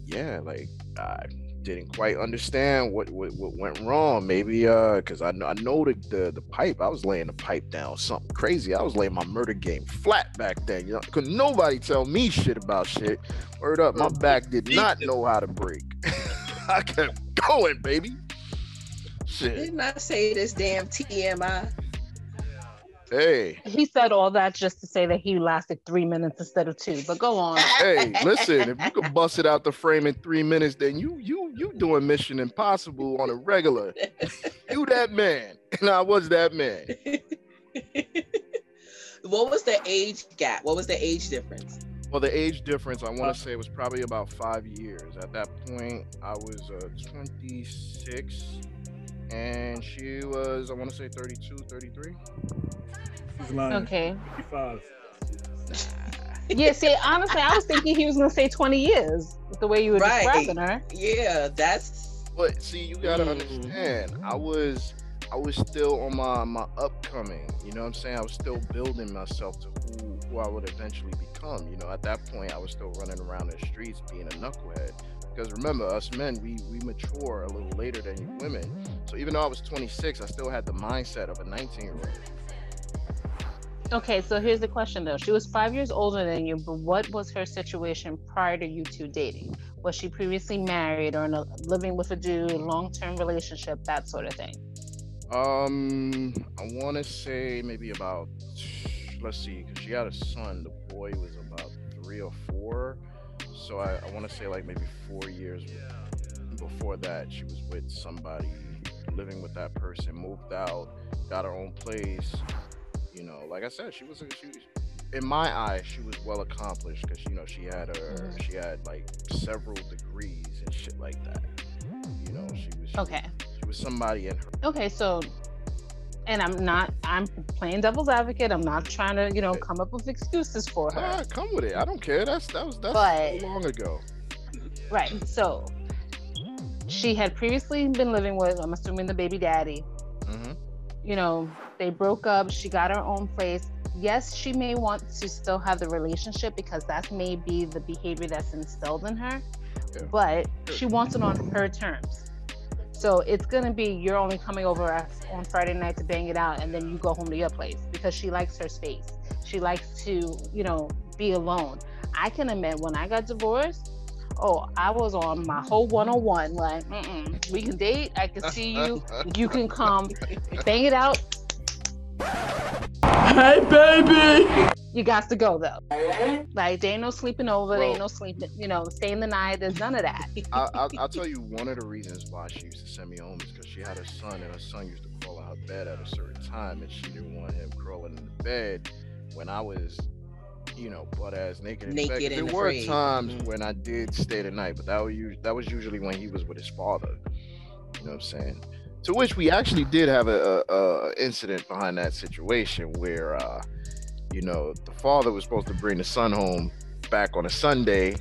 yeah, like I didn't quite understand what what, what went wrong. Maybe uh, because I know I know the, the the pipe. I was laying the pipe down something crazy. I was laying my murder game flat back then. You know, couldn't nobody tell me shit about shit. Word up, my back did not know how to break. I kept going, baby. Shit. Didn't I say this damn TMI? Hey, He said all that just to say that he lasted three minutes instead of two. But go on. hey, listen, if you could bust it out the frame in three minutes, then you you you doing Mission Impossible on a regular. You that man, and I was that man. what was the age gap? What was the age difference? Well, the age difference, I want to say, was probably about five years. At that point, I was uh, 26, and she was, I want to say, 32, 33. She's lying. Okay. 55. Yeah, see, honestly, I was thinking he was gonna say 20 years, the way you were Right. describing her. Yeah, that's But see, you gotta Mm. understand, I was, I was still on my my upcoming. You know what I'm saying? I was still building myself to who who I would eventually become. You know, at that point, I was still running around the streets being a knucklehead. Because remember, us men, we we mature a little later than you women. So even though I was 26, I still had the mindset of a 19 year old. Okay, so here's the question though. She was five years older than you, but what was her situation prior to you two dating? Was she previously married or in a, living with a dude, long term relationship, that sort of thing? Um, I want to say maybe about let's see, because she had a son. The boy was about three or four, so I, I want to say like maybe four years before that, she was with somebody, living with that person, moved out, got her own place. You know, like I said, she was a, she. In my eyes, she was well accomplished because you know she had her Mhm. she had like several degrees and shit like that. You know, she was she was- Okay. she was somebody in her Okay, so and I'm not I'm playing devil's advocate. I'm not trying to, you know, come up with excuses for her. Come with it. I don't care. That's that was that's But- so long ago. Right. So she had previously been living with, I'm assuming the baby daddy. hmm You know, they broke up. She got her own place. yes, she may want to still have the relationship because that's maybe the behavior that's instilled in her, Yeah. but she wants it on her terms. So it's gonna be you're only coming over as- on Friday night to bang it out, and then you go home to your place because she likes her space. She likes to, you know, be alone. I can admit when I got divorced, oh, I was on my whole one-on-one. Like, mm-mm, we can date. I can see you. You can come, bang it out. Hey, baby! You got to go though. Like, there ain't no sleeping over. there ain't no sleeping. You know, staying the night. There's none of that. I, I'll, I'll tell you one of the reasons why she used to send me home is because she had a son, and her son used to crawl out her bed at a certain time, and she didn't want him crawling in the bed when I was, you know, butt ass naked. in the bed. 'Cause Naked and There were afraid. times Mhm. when I did stay the night, but that was usually, that was usually when he was with his father. You know what I'm saying? To which we actually did have a, a, a incident behind that situation where, uh, you know, the father was supposed to bring the son home back on a Sunday,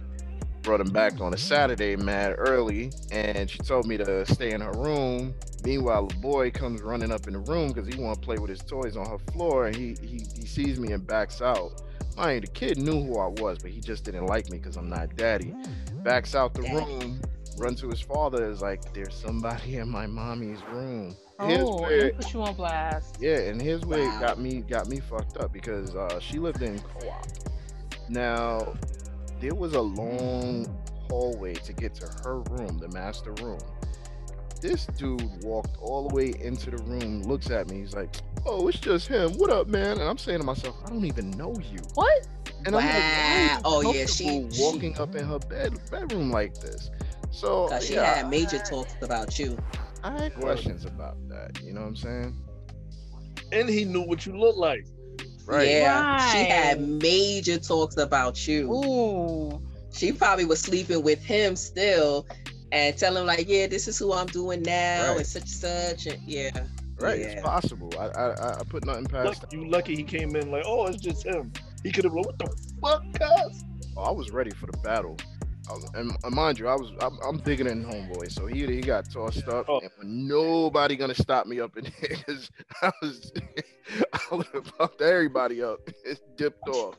brought him back on a Saturday mad early, and she told me to stay in her room. Meanwhile, the boy comes running up in the room because he want to play with his toys on her floor, and he he, he sees me and backs out. Mind, the kid knew who I was, but he just didn't like me because I'm not daddy. Backs out the room, runs to his father, is like, "There's somebody in my mommy's room." Here's Oh, where- they put you on blast. yeah, and his where Wow. it got me got me fucked up because uh, she lived in co-op. Now, there was a long hallway to get to her room, the master room. This dude walked all the way into the room, looks at me, he's like, "Oh, it's just him. What up, man?" And I'm saying to myself, "I don't even know you." What? And I'm like, "Why are you Wow. Oh, yeah, she- comfortable she- walking up in her bed bedroom like this." So she yeah, had major talks about you. I had questions about that. You know what I'm saying? And he knew what you looked like. Right. Yeah, she had major talks about you. Ooh. She probably was sleeping with him still, and telling him like, "Yeah, this is who I'm doing now, Right. and such and such." And yeah, Right, Yeah. it's possible. I, I I- I put nothing past. Look, you lucky he came in like, oh, it's just him. He could have like, what the fuck, cuz? Oh, I was ready for the battle. I and mind you, I was I'm, I'm bigger than homeboy, so he he got tossed up, Oh. and nobody gonna stop me up in here because I was I would have fucked everybody up. It dipped off,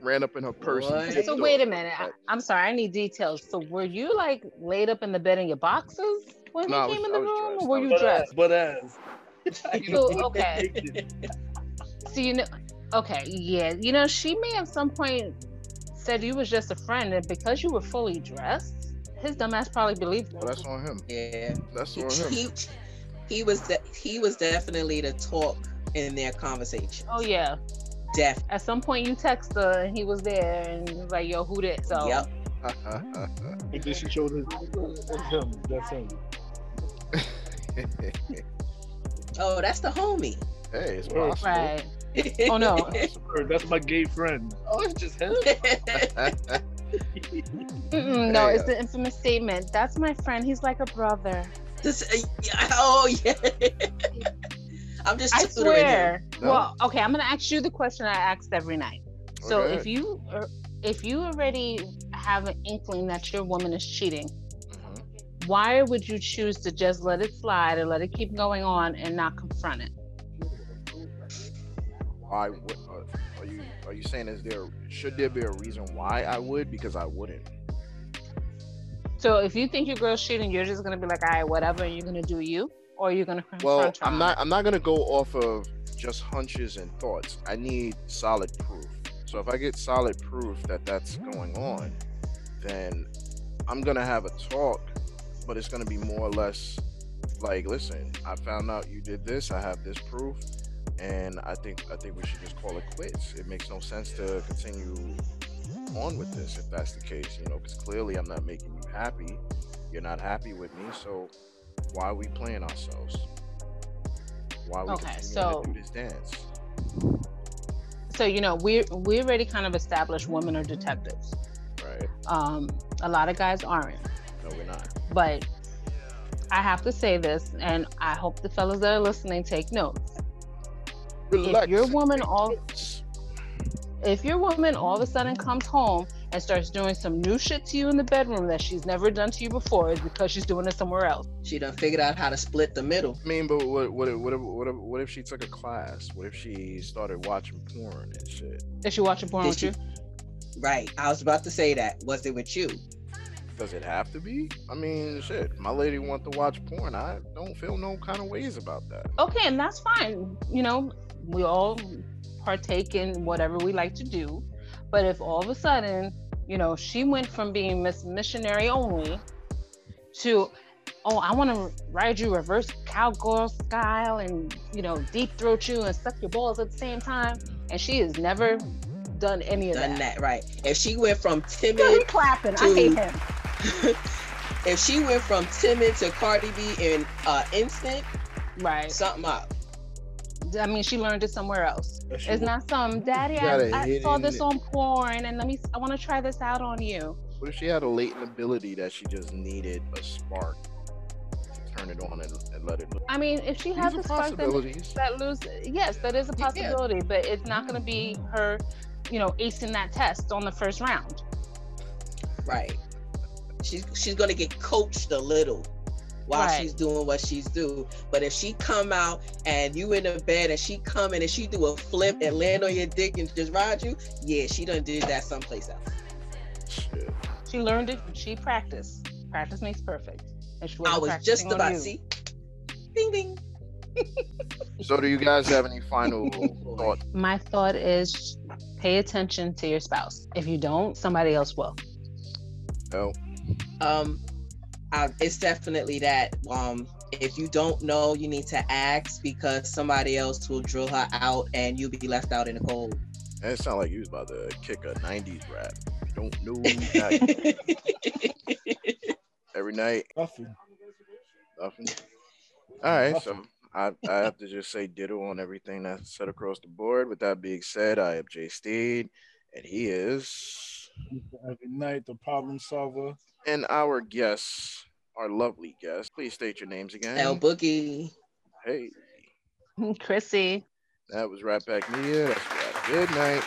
ran up in her purse. and What? So off. wait a minute. I, I'm sorry. I need details. So were you like laid up in the bed in your boxes when No, I he came was- in the room, dressed. or were you But dressed? ass, but ass. You know, So, okay. So you know, okay, yeah, you know, she may at some point said you was just a friend, and because you were fully dressed, his dumbass probably believed Well, that's on him. yeah. That's on him. he, he was de- he was definitely the talk in their conversation. Oh yeah. Def. At some point, you text her, and he was there, and he was like, "Yo, who did?" So Yep. And then she showed it. It's him. That's him. Oh, that's the homie. hey, it's possible. right. Oh no. Or, That's my gay friend. Oh, it's just him. No, it's uh, the infamous statement. That's my friend. He's like a brother. This, uh, yeah, oh yeah. I'm just I tutoring him. swear. No? Well, okay, I'm gonna ask you the question I asked every night. So Okay. if you are, if you already have an inkling that your woman is cheating, Mhm. why would you choose to just let it slide and let it keep going on and not confront it? Would uh, are you are you saying is there should there be a reason why I would because I wouldn't? So if you think your girl's cheating, you're just gonna be like, all right, whatever, and you're gonna do you, or you're gonna confront Well. I'm not. I'm not gonna go off of just hunches and thoughts. I need solid proof. So if I get solid proof that that's going on, then I'm gonna have a talk, but it's gonna be more or less like, listen, I found out you did this. I have this proof, and I think I think we should just call it quits. It makes no sense to continue on with this if that's the case, you know, because clearly I'm not making you happy. You're not happy with me, so why are we playing ourselves? Why are we Okay, so- to do this dance? So you know, we we already kind of established women are detectives. Right? Um, a lot of guys aren't, No, we're not. but I have to say this, and I hope the fellas that are listening take notes. Relax. your woman all- if your woman all of a sudden comes home and starts doing some new shit to you in the bedroom that she's never done to you before, is because she's doing it somewhere else. She done figured out how to split the middle. I mean, but what what if, what if, what if, what if she took a class? What if she started watching porn and shit? Is she watching porn Did with she- you? Right. I was about to say that. Was it with you? Does it have to be? I mean, shit. My lady want to watch porn. I don't feel no kind of ways about that. Okay, and that's fine. You know, we all partake in whatever we like to do. But if all of a sudden, you know, she went from being Miss Missionary only to, oh, I want to ride you reverse cowgirl style and, you know, deep throat you and suck your balls at the same time. And she has never done any of Done that. that right. If she went from Still he timid, clapping. I hate to- him. if she went from timid to Cardi B in uh instant, Right. something up. I mean, she learned it somewhere else. That It's was- not some daddy. I, a I, I saw this hidden- on porn, and let me. I want to try this out on you. What if she had a latent ability that she just needed a spark to turn it on and, and let it look? I mean, if she These has are a spark that, possibilities. that lose, yes, that is a Yeah. possibility, but it's not going to be her, you know, acing that test on the first round. Right. She's she's gonna get coached a little while Right. she's doing what she's do. But if she come out and you in the bed and she come in and she do a flip and land on your dick and just ride you, yeah, she done did that someplace else. She learned it. She practiced. Practice makes perfect. And she I wasn't just about you. see. Ding ding. So, do you guys have any final thoughts? My thought is, pay attention to your spouse. If you don't, somebody else will. No. Um, I, it's definitely that. Um, if you don't know, you need to ask because somebody else will drill her out and you'll be left out in the cold. It sounded like you was about to kick a '90s rap. Don't know every night. Nothing. Nothing. All right, so I, I have to just say ditto on everything that's said across the board. With that being said, I am Jay Steed, and he is, Every night, the problem solver. And our guests, our lovely guests. Please state your names again. L Boogie. Hey, Chrissy. that was right back Media. That's right. Good night.